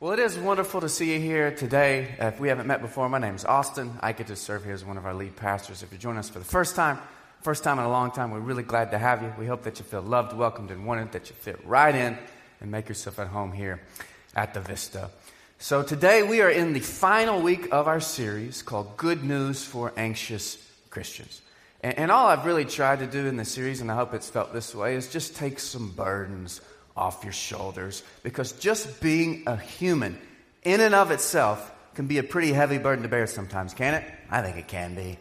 Well, it is wonderful to see you here today. Uh, if we haven't met before, my name is Austin. I get to serve here as one of our lead pastors. If you're joining us for the first time, first time in a long time, we're really glad to have you. We hope that you feel loved, welcomed, and wanted, that you fit right in and make yourself at home here at the Vista. So today we are in the final week of our series called Good News for Anxious Christians. And, and all I've really tried to do in this series, and I hope it's felt this way, is just take some burdens off your shoulders because just being a human in and of itself can be a pretty heavy burden to bear sometimes, can it? I think it can be.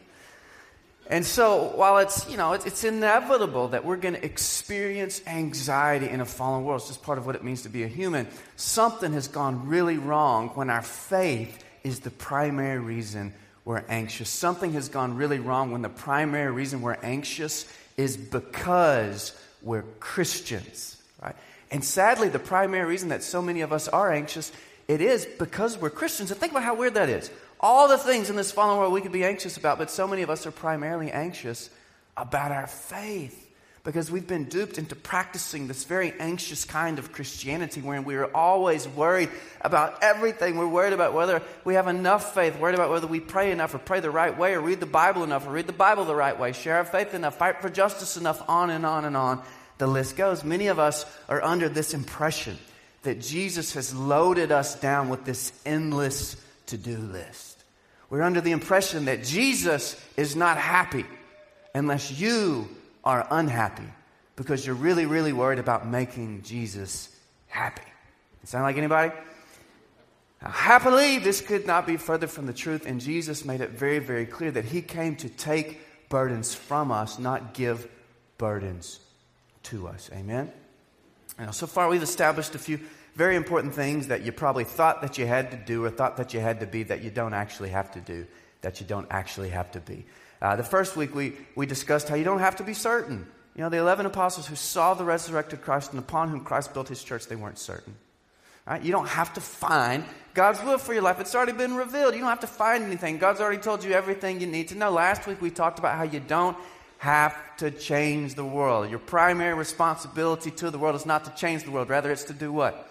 And so, while it's, you know, it's, it's inevitable that we're going to experience anxiety in a fallen world, it's just part of what it means to be a human, something has gone really wrong when our faith is the primary reason we're anxious. Something has gone really wrong when the primary reason we're anxious is because we're Christians, right? And sadly, the primary reason that so many of us are anxious, it is because we're Christians. And think about how weird that is. All the things in this fallen world we could be anxious about, but so many of us are primarily anxious about our faith because we've been duped into practicing this very anxious kind of Christianity wherein we are always worried about everything. We're worried about whether we have enough faith, worried about whether we pray enough or pray the right way or read the Bible enough or read the Bible the right way, share our faith enough, fight for justice enough, on and on and on the list goes. Many of us are under this impression that Jesus has loaded us down with this endless to do list. We're under the impression that Jesus is not happy unless you are unhappy because you're really, really worried about making Jesus happy. Sound like anybody? Now, happily, this could not be further from the truth, and Jesus made it very, very clear that He came to take burdens from us, not give burdens to us. Amen? Now, so far we've established a few very important things that you probably thought that you had to do or thought that you had to be that you don't actually have to do, that you don't actually have to be. Uh, the first week we, we discussed how you don't have to be certain. You know, the 11 apostles who saw the resurrected Christ and upon whom Christ built his church, they weren't certain. Right? You don't have to find God's will for your life. It's already been revealed. You don't have to find anything. God's already told you everything you need to know. Last week we talked about how you don't have to change the world. Your primary responsibility to the world is not to change the world, rather, it's to do what?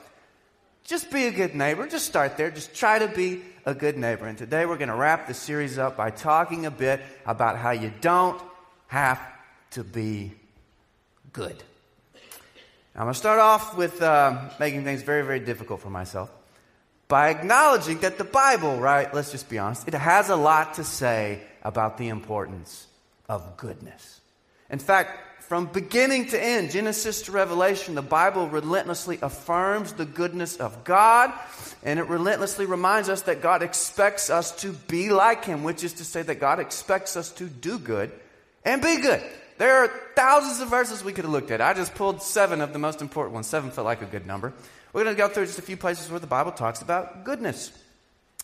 Just be a good neighbor. Just start there. Just try to be a good neighbor. And today we're going to wrap the series up by talking a bit about how you don't have to be good. I'm going to start off with uh, making things very, very difficult for myself by acknowledging that the Bible, right, let's just be honest, it has a lot to say about the importance of goodness. In fact, from beginning to end, Genesis to Revelation, the Bible relentlessly affirms the goodness of God, and it relentlessly reminds us that God expects us to be like Him, which is to say that God expects us to do good and be good. There are thousands of verses we could have looked at. I just pulled seven of the most important ones. Seven felt like a good number. We're going to go through just a few places where the Bible talks about goodness.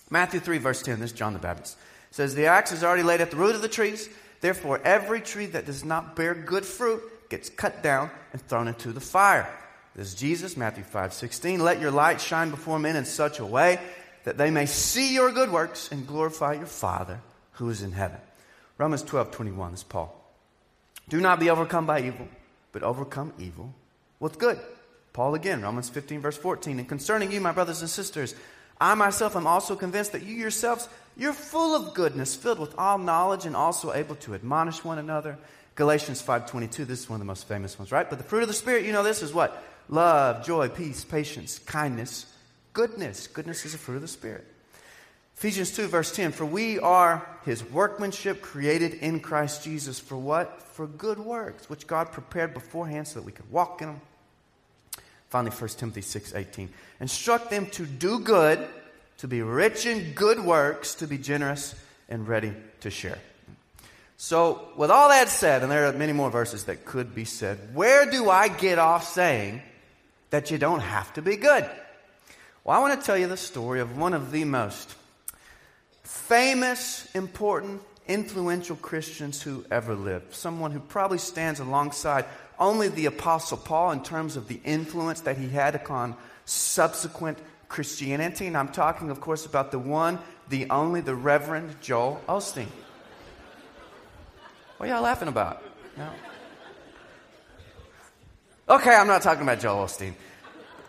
Matthew 3, verse 10, this is John the Baptist. says, The axe is already laid at the root of the trees. Therefore, every tree that does not bear good fruit gets cut down and thrown into the fire. This is Jesus, Matthew 5 16. Let your light shine before men in such a way that they may see your good works and glorify your Father who is in heaven. Romans 12 21 this is Paul. Do not be overcome by evil, but overcome evil with good. Paul again, Romans 15, verse 14. And concerning you, my brothers and sisters, I myself am also convinced that you yourselves you're full of goodness, filled with all knowledge, and also able to admonish one another. Galatians 5.22, this is one of the most famous ones, right? But the fruit of the Spirit, you know this is what? Love, joy, peace, patience, kindness, goodness. Goodness is a fruit of the Spirit. Ephesians 2, verse 10, for we are his workmanship created in Christ Jesus for what? For good works, which God prepared beforehand so that we could walk in them. Finally, 1 Timothy 6, 18, instruct them to do good to be rich in good works, to be generous and ready to share. So, with all that said, and there are many more verses that could be said, where do I get off saying that you don't have to be good? Well, I want to tell you the story of one of the most famous, important, influential Christians who ever lived. Someone who probably stands alongside only the Apostle Paul in terms of the influence that he had upon subsequent Christianity, and I'm talking, of course, about the one, the only, the Reverend Joel Osteen. What are y'all laughing about? No. Okay, I'm not talking about Joel Osteen.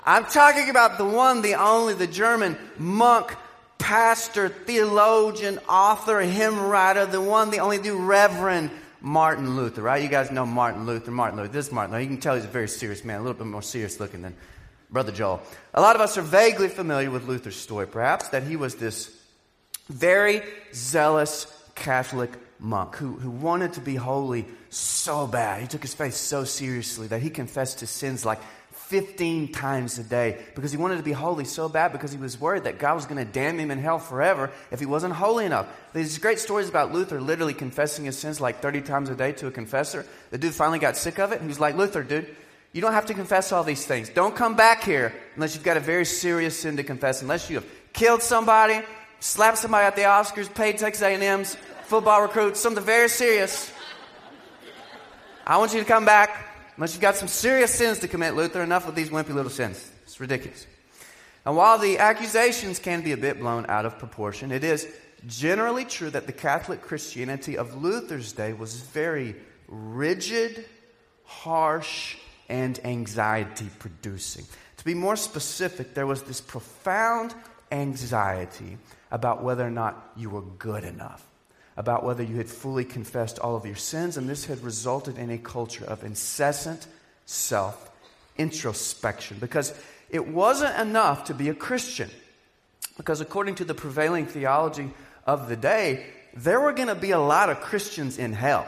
I'm talking about the one, the only, the German monk, pastor, theologian, author, hymn writer, the one, the only, the Reverend Martin Luther, right? You guys know Martin Luther. Martin Luther. This is Martin Luther. You can tell he's a very serious man, a little bit more serious looking than Brother Joel. A lot of us are vaguely familiar with Luther's story, perhaps, that he was this very zealous Catholic monk who, who wanted to be holy so bad. He took his faith so seriously that he confessed his sins like 15 times a day because he wanted to be holy so bad because he was worried that God was going to damn him in hell forever if he wasn't holy enough. These great stories about Luther literally confessing his sins like 30 times a day to a confessor. The dude finally got sick of it and he was like, Luther, dude, you don't have to confess all these things. Don't come back here unless you've got a very serious sin to confess, unless you have killed somebody, slapped somebody at the Oscars, paid Texas A&M's, football recruits, something very serious. I want you to come back unless you've got some serious sins to commit, Luther. Enough with these wimpy little sins. It's ridiculous. And while the accusations can be a bit blown out of proportion, it is generally true that the Catholic Christianity of Luther's day was very rigid, harsh, and anxiety producing. To be more specific, there was this profound anxiety about whether or not you were good enough, about whether you had fully confessed all of your sins, and this had resulted in a culture of incessant self introspection because it wasn't enough to be a Christian. Because according to the prevailing theology of the day, there were going to be a lot of Christians in hell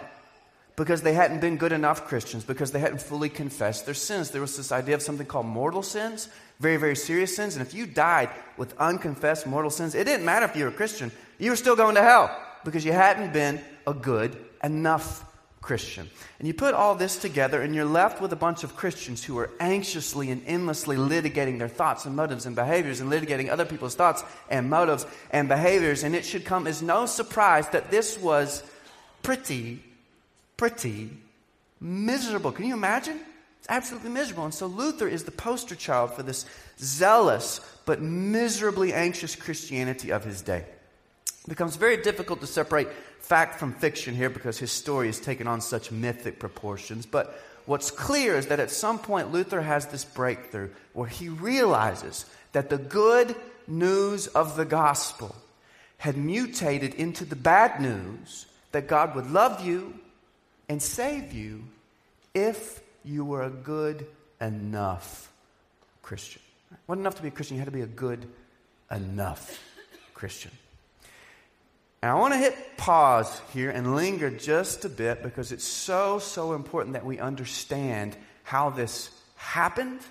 because they hadn't been good enough Christians, because they hadn't fully confessed their sins. There was this idea of something called mortal sins, very, very serious sins. And if you died with unconfessed mortal sins, it didn't matter if you were a Christian, you were still going to hell because you hadn't been a good enough Christian. And you put all this together, and you're left with a bunch of Christians who are anxiously and endlessly litigating their thoughts and motives and behaviors and litigating other people's thoughts and motives and behaviors. And it should come as no surprise that this was pretty pretty miserable. Can you imagine? It's absolutely miserable. And so Luther is the poster child for this zealous but miserably anxious Christianity of his day. It becomes very difficult to separate fact from fiction here because his story has taken on such mythic proportions. But what's clear is that at some point Luther has this breakthrough where he realizes that the good news of the gospel had mutated into the bad news that God would love you and save you if you were a good enough Christian. It wasn't enough to be a Christian, you had to be a good enough Christian. And I want to hit pause here and linger just a bit because it's so, so important that we understand how this happened,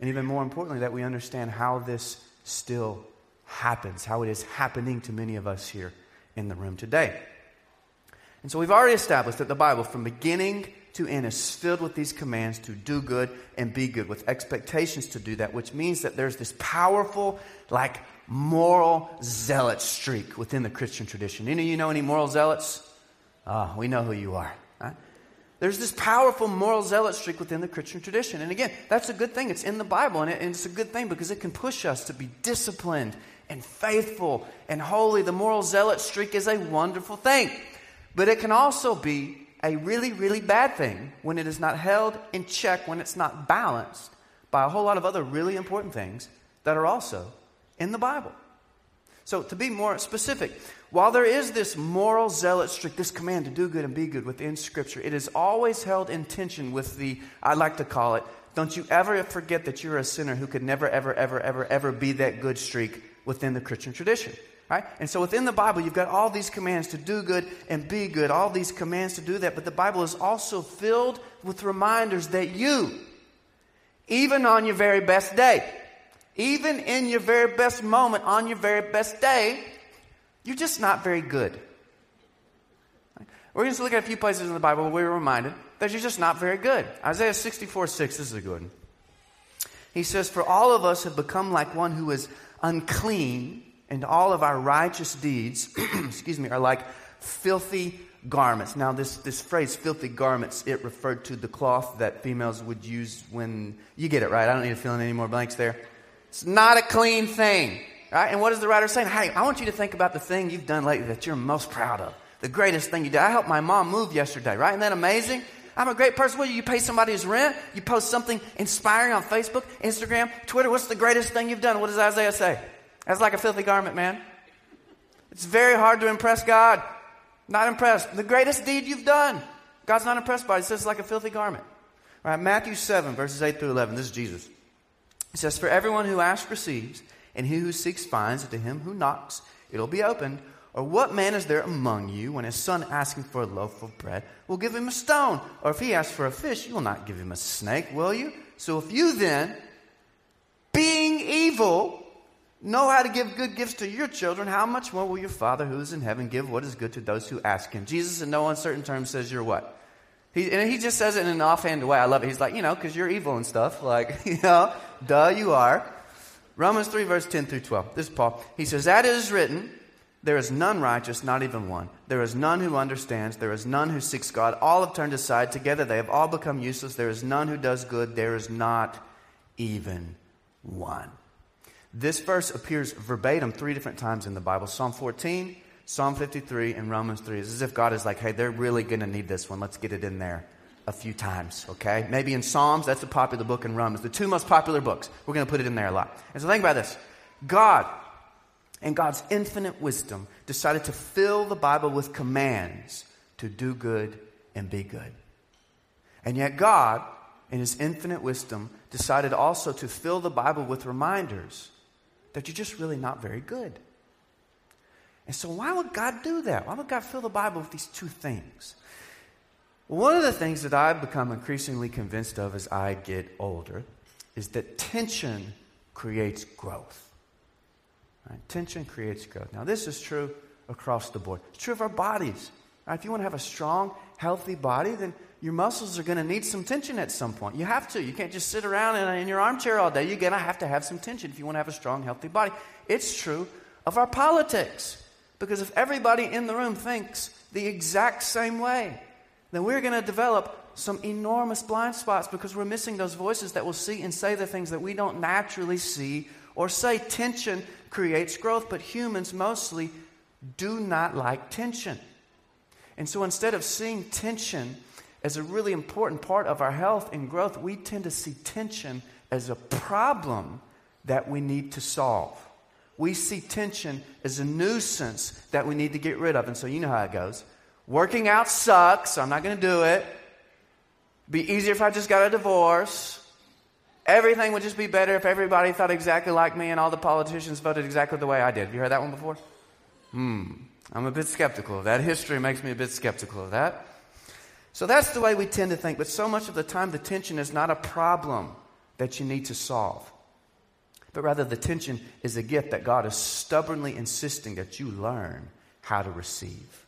and even more importantly, that we understand how this still happens, how it is happening to many of us here in the room today. And so we've already established that the Bible, from beginning to end, is filled with these commands to do good and be good, with expectations to do that, which means that there's this powerful, like, moral zealot streak within the Christian tradition. Any of you know any moral zealots? Ah, oh, we know who you are. There's this powerful moral zealot streak within the Christian tradition. And again, that's a good thing. It's in the Bible, and, it, and it's a good thing because it can push us to be disciplined and faithful and holy. The moral zealot streak is a wonderful thing. But it can also be a really, really bad thing when it is not held in check, when it's not balanced by a whole lot of other really important things that are also in the Bible. So, to be more specific, while there is this moral zealot streak, this command to do good and be good within Scripture, it is always held in tension with the, I like to call it, don't you ever forget that you're a sinner who could never, ever, ever, ever, ever be that good streak within the Christian tradition. Right? And so within the Bible, you've got all these commands to do good and be good, all these commands to do that. But the Bible is also filled with reminders that you, even on your very best day, even in your very best moment, on your very best day, you're just not very good. We're going to look at a few places in the Bible where we're reminded that you're just not very good. Isaiah 64 6 this is a good one. He says, For all of us have become like one who is unclean and all of our righteous deeds, excuse me, are like filthy garments. Now, this, this phrase, filthy garments, it referred to the cloth that females would use when, you get it right, I don't need to fill in any more blanks there. It's not a clean thing, right? And what is the writer saying? Hey, I want you to think about the thing you've done lately that you're most proud of. The greatest thing you did. I helped my mom move yesterday, right? Isn't that amazing? I'm a great person. What, you pay somebody's rent? You post something inspiring on Facebook, Instagram, Twitter. What's the greatest thing you've done? What does Isaiah say? That's like a filthy garment, man. It's very hard to impress God. Not impressed. The greatest deed you've done. God's not impressed by it. It's like a filthy garment. All right, Matthew 7, verses 8 through 11. This is Jesus. He says, For everyone who asks receives, and he who seeks finds, and to him who knocks it'll be opened. Or what man is there among you when his son him for a loaf of bread will give him a stone? Or if he asks for a fish, you will not give him a snake, will you? So if you then, being evil, know how to give good gifts to your children, how much more will your Father who is in heaven give what is good to those who ask him? Jesus, in no uncertain terms, says you're what? He, and he just says it in an offhand way. I love it. He's like, you know, because you're evil and stuff. Like, you know, duh, you are. Romans 3, verse 10 through 12. This is Paul. He says, That is written, there is none righteous, not even one. There is none who understands. There is none who seeks God. All have turned aside. Together they have all become useless. There is none who does good. There is not even one. This verse appears verbatim three different times in the Bible Psalm 14, Psalm 53, and Romans 3. It's as if God is like, hey, they're really going to need this one. Let's get it in there a few times, okay? Maybe in Psalms, that's a popular book in Romans. The two most popular books. We're going to put it in there a lot. And so think about this God and God's infinite wisdom decided to fill the Bible with commands to do good and be good. And yet, God, in His infinite wisdom, decided also to fill the Bible with reminders that you're just really not very good. And so, why would God do that? Why would God fill the Bible with these two things? One of the things that I've become increasingly convinced of as I get older is that tension creates growth. Right? Tension creates growth. Now, this is true across the board. It's true of our bodies. Right? If you want to have a strong, healthy body, then your muscles are going to need some tension at some point. You have to. You can't just sit around in, in your armchair all day. You're going to have to have some tension if you want to have a strong, healthy body. It's true of our politics. Because if everybody in the room thinks the exact same way, then we're going to develop some enormous blind spots because we're missing those voices that will see and say the things that we don't naturally see or say. Tension creates growth, but humans mostly do not like tension. And so instead of seeing tension as a really important part of our health and growth, we tend to see tension as a problem that we need to solve. We see tension as a nuisance that we need to get rid of. And so you know how it goes. Working out sucks, I'm not going to do it. Be easier if I just got a divorce. Everything would just be better if everybody thought exactly like me and all the politicians voted exactly the way I did. Have you heard that one before? Hmm. I'm a bit skeptical of that. History makes me a bit skeptical of that. So that's the way we tend to think. But so much of the time, the tension is not a problem that you need to solve, but rather the tension is a gift that God is stubbornly insisting that you learn how to receive.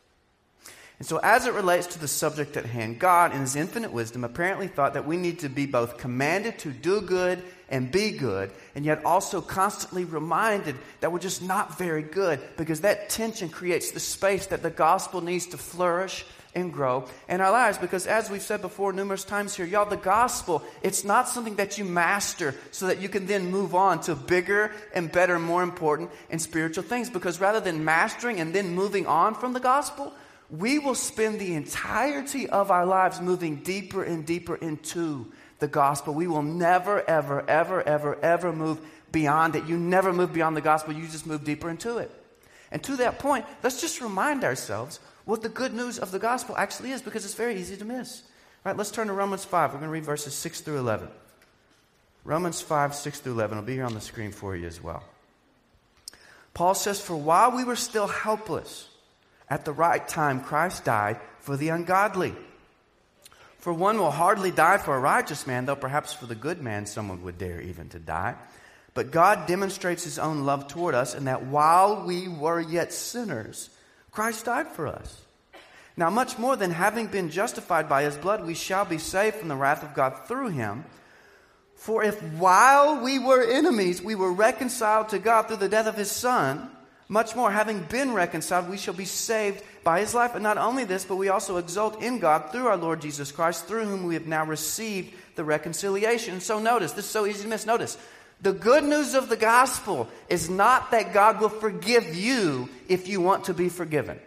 And so, as it relates to the subject at hand, God, in His infinite wisdom, apparently thought that we need to be both commanded to do good and be good, and yet also constantly reminded that we're just not very good, because that tension creates the space that the gospel needs to flourish and grow in our lives. Because, as we've said before numerous times here, y'all, the gospel, it's not something that you master so that you can then move on to bigger and better, more important and spiritual things. Because rather than mastering and then moving on from the gospel, we will spend the entirety of our lives moving deeper and deeper into the gospel. We will never, ever, ever, ever, ever move beyond it. You never move beyond the gospel, you just move deeper into it. And to that point, let's just remind ourselves what the good news of the gospel actually is because it's very easy to miss. All right, let's turn to Romans 5. We're going to read verses 6 through 11. Romans 5, 6 through 11 will be here on the screen for you as well. Paul says, For while we were still helpless, at the right time, Christ died for the ungodly. For one will hardly die for a righteous man, though perhaps for the good man someone would dare even to die. But God demonstrates his own love toward us in that while we were yet sinners, Christ died for us. Now, much more than having been justified by his blood, we shall be saved from the wrath of God through him. For if while we were enemies, we were reconciled to God through the death of his Son, much more, having been reconciled, we shall be saved by his life. And not only this, but we also exult in God through our Lord Jesus Christ, through whom we have now received the reconciliation. so notice, this is so easy to miss. Notice, the good news of the gospel is not that God will forgive you if you want to be forgiven.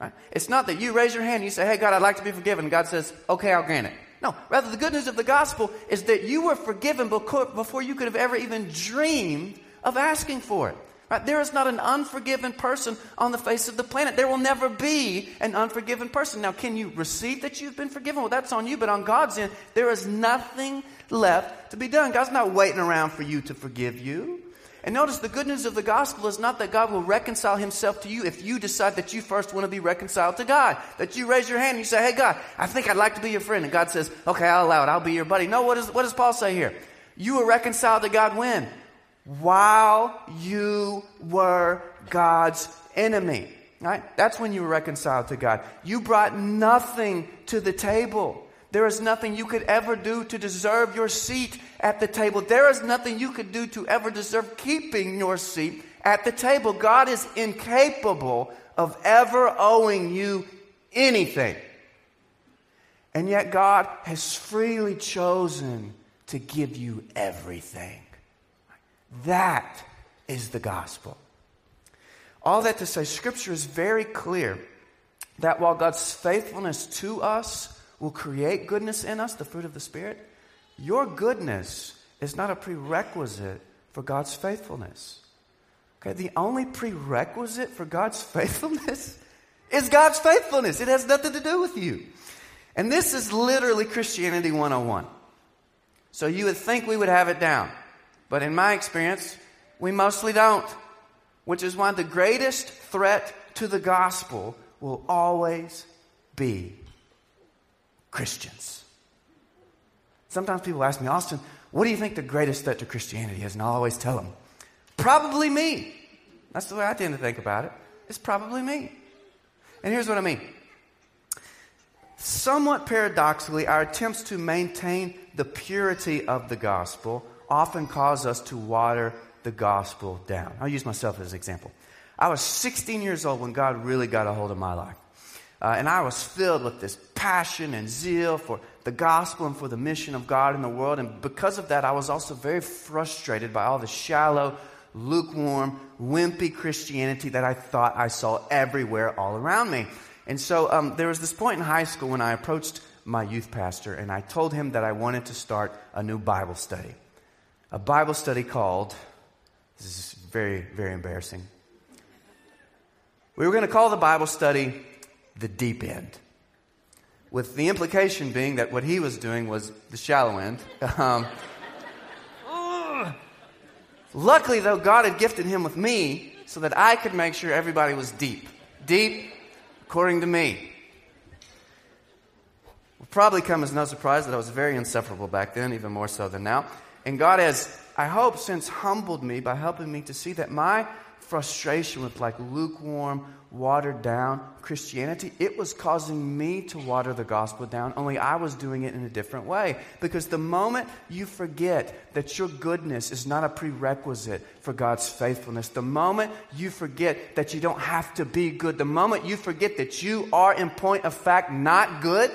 Right? It's not that you raise your hand and you say, Hey, God, I'd like to be forgiven. God says, Okay, I'll grant it. No, rather, the good news of the gospel is that you were forgiven before you could have ever even dreamed of asking for it. Right? There is not an unforgiven person on the face of the planet. There will never be an unforgiven person. Now, can you receive that you've been forgiven? Well, that's on you, but on God's end, there is nothing left to be done. God's not waiting around for you to forgive you. And notice the good news of the gospel is not that God will reconcile himself to you if you decide that you first want to be reconciled to God. That you raise your hand and you say, Hey, God, I think I'd like to be your friend. And God says, Okay, I'll allow it. I'll be your buddy. No, what, is, what does Paul say here? You were reconciled to God when? While you were God's enemy. Right? That's when you were reconciled to God. You brought nothing to the table. There is nothing you could ever do to deserve your seat at the table. There is nothing you could do to ever deserve keeping your seat at the table. God is incapable of ever owing you anything. And yet, God has freely chosen to give you everything. That is the gospel. All that to say, Scripture is very clear that while God's faithfulness to us will create goodness in us, the fruit of the Spirit, your goodness is not a prerequisite for God's faithfulness. Okay, the only prerequisite for God's faithfulness is God's faithfulness. It has nothing to do with you. And this is literally Christianity 101. So you would think we would have it down. But in my experience, we mostly don't, which is why the greatest threat to the gospel will always be Christians. Sometimes people ask me, Austin, what do you think the greatest threat to Christianity is? And I'll always tell them, probably me. That's the way I tend to think about it. It's probably me. And here's what I mean. Somewhat paradoxically, our attempts to maintain the purity of the gospel often cause us to water the gospel down. I'll use myself as an example. I was 16 years old when God really got a hold of my life. Uh, and I was filled with this passion and zeal for the gospel and for the mission of God in the world. And because of that, I was also very frustrated by all the shallow, lukewarm, wimpy Christianity that I thought I saw everywhere all around me. And so um, there was this point in high school when I approached my youth pastor and I told him that I wanted to start a new Bible study a Bible study called, this is very, very embarrassing. We were going to call the Bible study the deep end, with the implication being that what he was doing was the shallow end. Um, luckily, though, God had gifted him with me so that I could make sure everybody was deep. Deep, according to me. Will probably come as no surprise that I was very insufferable back then, even more so than now. And God has, I hope, since humbled me by helping me to see that my frustration with like lukewarm, watered down Christianity, it was causing me to water the gospel down, only I was doing it in a different way. Because the moment you forget that your goodness is not a prerequisite for God's faithfulness, the moment you forget that you don't have to be good, the moment you forget that you are, in point of fact, not good,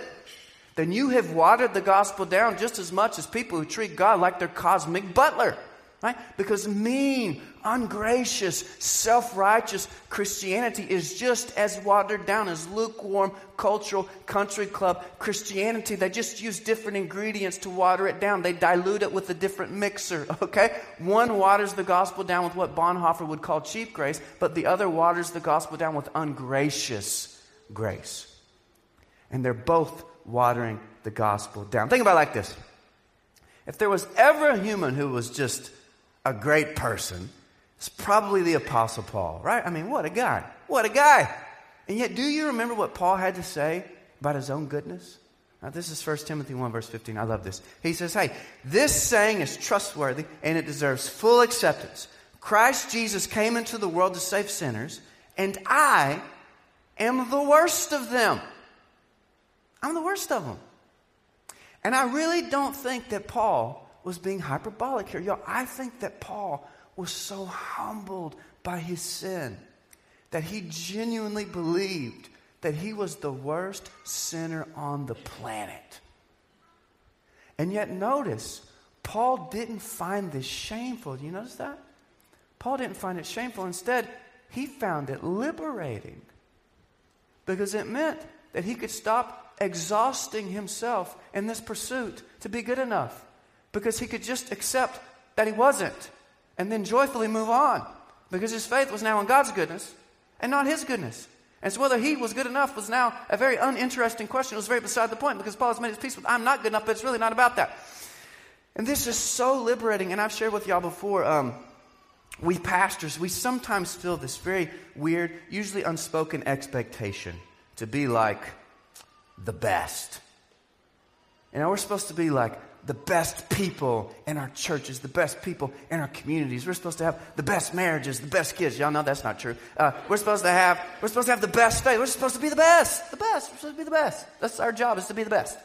then you have watered the gospel down just as much as people who treat God like their cosmic butler. Right? Because mean, ungracious, self righteous Christianity is just as watered down as lukewarm, cultural, country club Christianity. They just use different ingredients to water it down. They dilute it with a different mixer, okay? One waters the gospel down with what Bonhoeffer would call cheap grace, but the other waters the gospel down with ungracious grace. And they're both watering the gospel down. Think about it like this. If there was ever a human who was just a great person, it's probably the Apostle Paul, right? I mean, what a guy. What a guy. And yet, do you remember what Paul had to say about his own goodness? Now, this is 1 Timothy 1, verse 15. I love this. He says, Hey, this saying is trustworthy and it deserves full acceptance. Christ Jesus came into the world to save sinners, and I am the worst of them. I'm the worst of them. And I really don't think that Paul was being hyperbolic here. Y'all, I think that Paul was so humbled by his sin that he genuinely believed that he was the worst sinner on the planet. And yet, notice, Paul didn't find this shameful. Do you notice that? Paul didn't find it shameful. Instead, he found it liberating. because it meant that he could stop exhausting himself in this pursuit to be good enough because he could just accept that he wasn't and then joyfully move on because his faith was now in God's goodness and not his goodness. And so whether he was good enough was now a very uninteresting question. It was very beside the point because Paul has made his peace with I'm not good enough, but it's really not about that. And this is so liberating. And I've shared with y'all before, um, we pastors, we sometimes feel this very weird, usually unspoken expectation to be like the best. Know, we're supposed to be like the best people in our churches, the best people in our communities. We're supposed to have the best marriages, the best kids. Y'all know that's not true. Uh, we're supposed to have we're supposed to have the best faith. We're supposed to be the best, the best. We're supposed to be the best. That's our job is to be the best.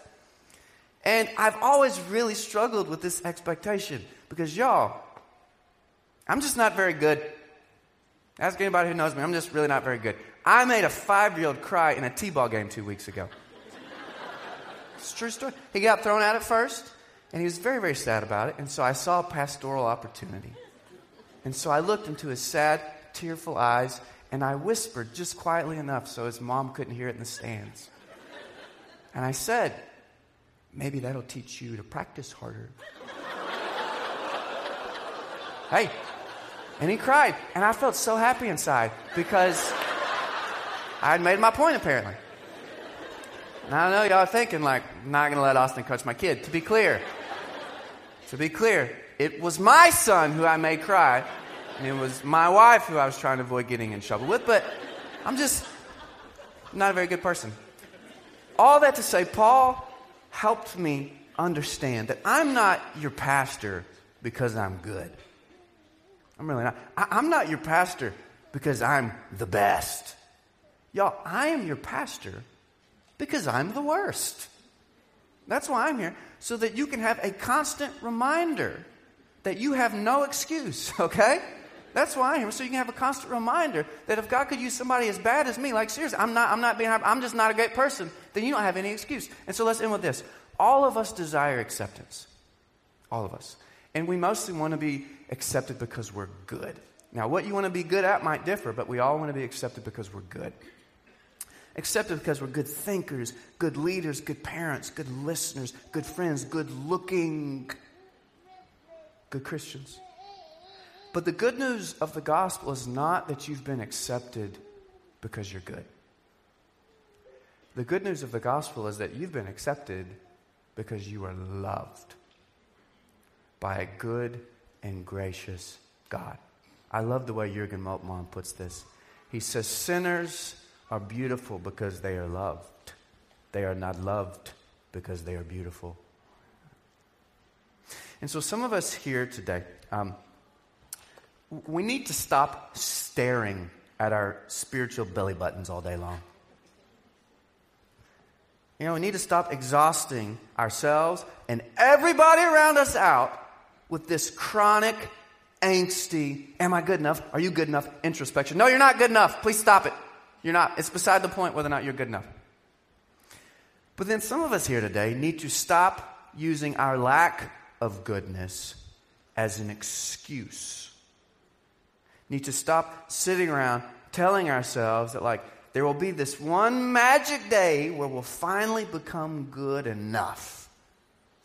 And I've always really struggled with this expectation because y'all, I'm just not very good. Ask anybody who knows me. I'm just really not very good. I made a five-year-old cry in a t-ball game two weeks ago. It's true story. He got thrown out at first. And he was very, very sad about it. And so I saw a pastoral opportunity. And so I looked into his sad, tearful eyes and I whispered just quietly enough so his mom couldn't hear it in the stands. And I said, Maybe that'll teach you to practice harder. hey. And he cried. And I felt so happy inside because I had made my point apparently. I know y'all are thinking, like, I'm not going to let Austin coach my kid. To be clear, to be clear, it was my son who I made cry, and it was my wife who I was trying to avoid getting in trouble with, but I'm just not a very good person. All that to say, Paul helped me understand that I'm not your pastor because I'm good. I'm really not. I, am not your pastor because I'm the best. Y'all, I am your pastor because I'm the worst. That's why I'm here so that you can have a constant reminder that you have no excuse, okay? That's why I'm here, so you can have a constant reminder that if God could use somebody as bad as me, like seriously, I'm not, I'm not being, I'm just not a great person, then you don't have any excuse. And so let's end with this. All of us desire acceptance. All of us. And we mostly want to be accepted because we're good. Now, what you want to be good at might differ, but we all want to be accepted because we're good accepted because we're good thinkers, good leaders, good parents, good listeners, good friends, good looking, good Christians. But the good news of the gospel is not that you've been accepted because you're good. The good news of the gospel is that you've been accepted because you are loved by a good and gracious God. I love the way Jurgen Moltmann puts this. He says, Sinners are beautiful because they are loved. They are not loved because they are beautiful. And so, some of us here today, um, we need to stop staring at our spiritual belly buttons all day long. You know, we need to stop exhausting ourselves and everybody around us out with this chronic, angsty, am I good enough? Are you good enough? Introspection. No, you're not good enough. Please stop it. You're not. It's beside the point whether or not you're good enough. But then some of us here today need to stop using our lack of goodness as an excuse. Need to stop sitting around telling ourselves that, like, there will be this one magic day where we'll finally become good enough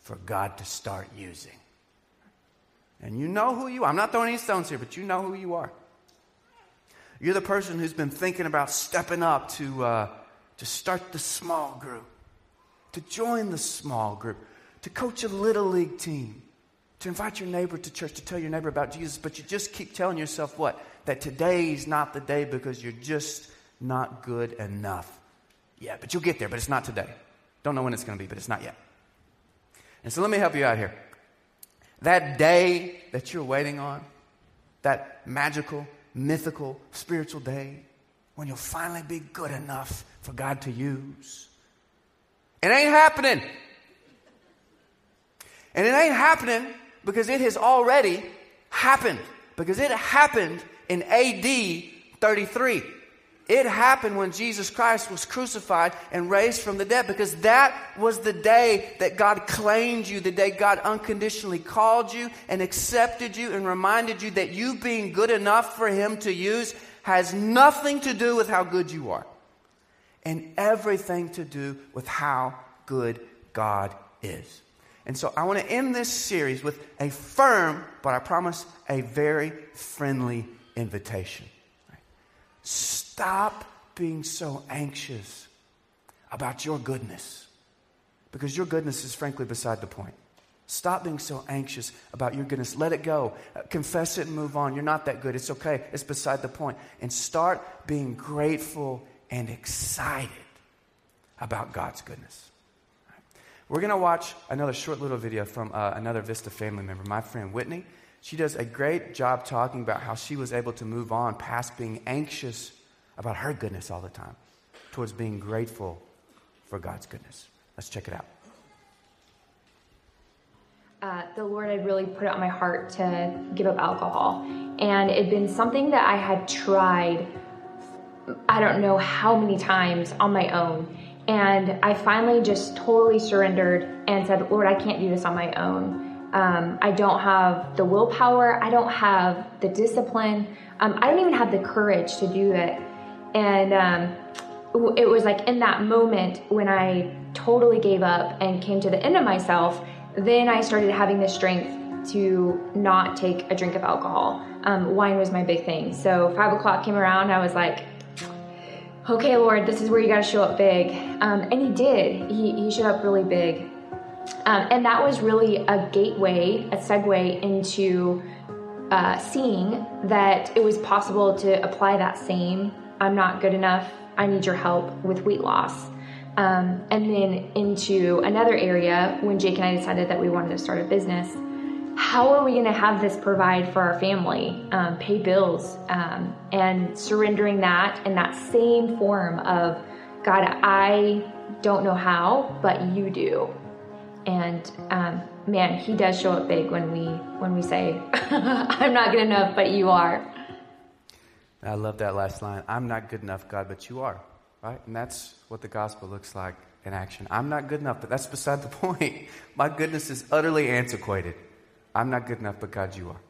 for God to start using. And you know who you are. I'm not throwing any stones here, but you know who you are. You're the person who's been thinking about stepping up to, uh, to start the small group, to join the small group, to coach a little league team, to invite your neighbor to church, to tell your neighbor about Jesus, but you just keep telling yourself what? That today's not the day because you're just not good enough. Yeah, but you'll get there, but it's not today. Don't know when it's going to be, but it's not yet. And so let me help you out here. That day that you're waiting on, that magical, mythical, spiritual day when you'll finally be good enough for God to use. It ain't happening. And it ain't happening because it has already happened. Because it happened in AD 33. It happened when Jesus Christ was crucified and raised from the dead because that was the day that God claimed you, the day God unconditionally called you and accepted you and reminded you that you being good enough for Him to use has nothing to do with how good you are. and everything to do with how good God is. And so I want to end this series with a firm, but I promise a very friendly invitation. Stop being so anxious about your goodness because your goodness is frankly beside the point. Stop being so anxious about your goodness. Let it go. confess it and move on. You're not that good. It's okay. It's beside the point. And start being grateful and excited about God's goodness. We're going to watch another short little video from uh, another Vista family member, my friend Whitney. She does a great job talking about how she was able to move on past being anxious about her goodness all the time towards being grateful for God's goodness. Let's check it out. Uh, the Lord had really put it on my heart to give up alcohol. And it had been something that I had tried, I don't know how many times on my own. And I finally just totally surrendered and said, Lord, I can't do this on my own. Um, I don't have the willpower. I don't have the discipline. Um, I don't even have the courage to do it. And um, it was like in that moment when I totally gave up and came to the end of myself, then I started having the strength to not take a drink of alcohol. Um, wine was my big thing. So five o'clock came around, I was like, okay, Lord, this is where you got to show up big. Um, and he did. He, he showed up really big. Um, and that was really a gateway, a segue into uh, seeing that it was possible to apply that same I'm not good enough, I need your help with weight loss. Um, and then into another area when Jake and I decided that we wanted to start a business how are we going to have this provide for our family, um, pay bills, um, and surrendering that in that same form of God, I don't know how, but you do. And um, man, He does show up big when we when we say, "I'm not good enough, but you are." I love that last line. I'm not good enough, God, but you are. Right, and that's what the gospel looks like in action. I'm not good enough, but that's beside the point. My goodness is utterly antiquated. I'm not good enough, but God, you are.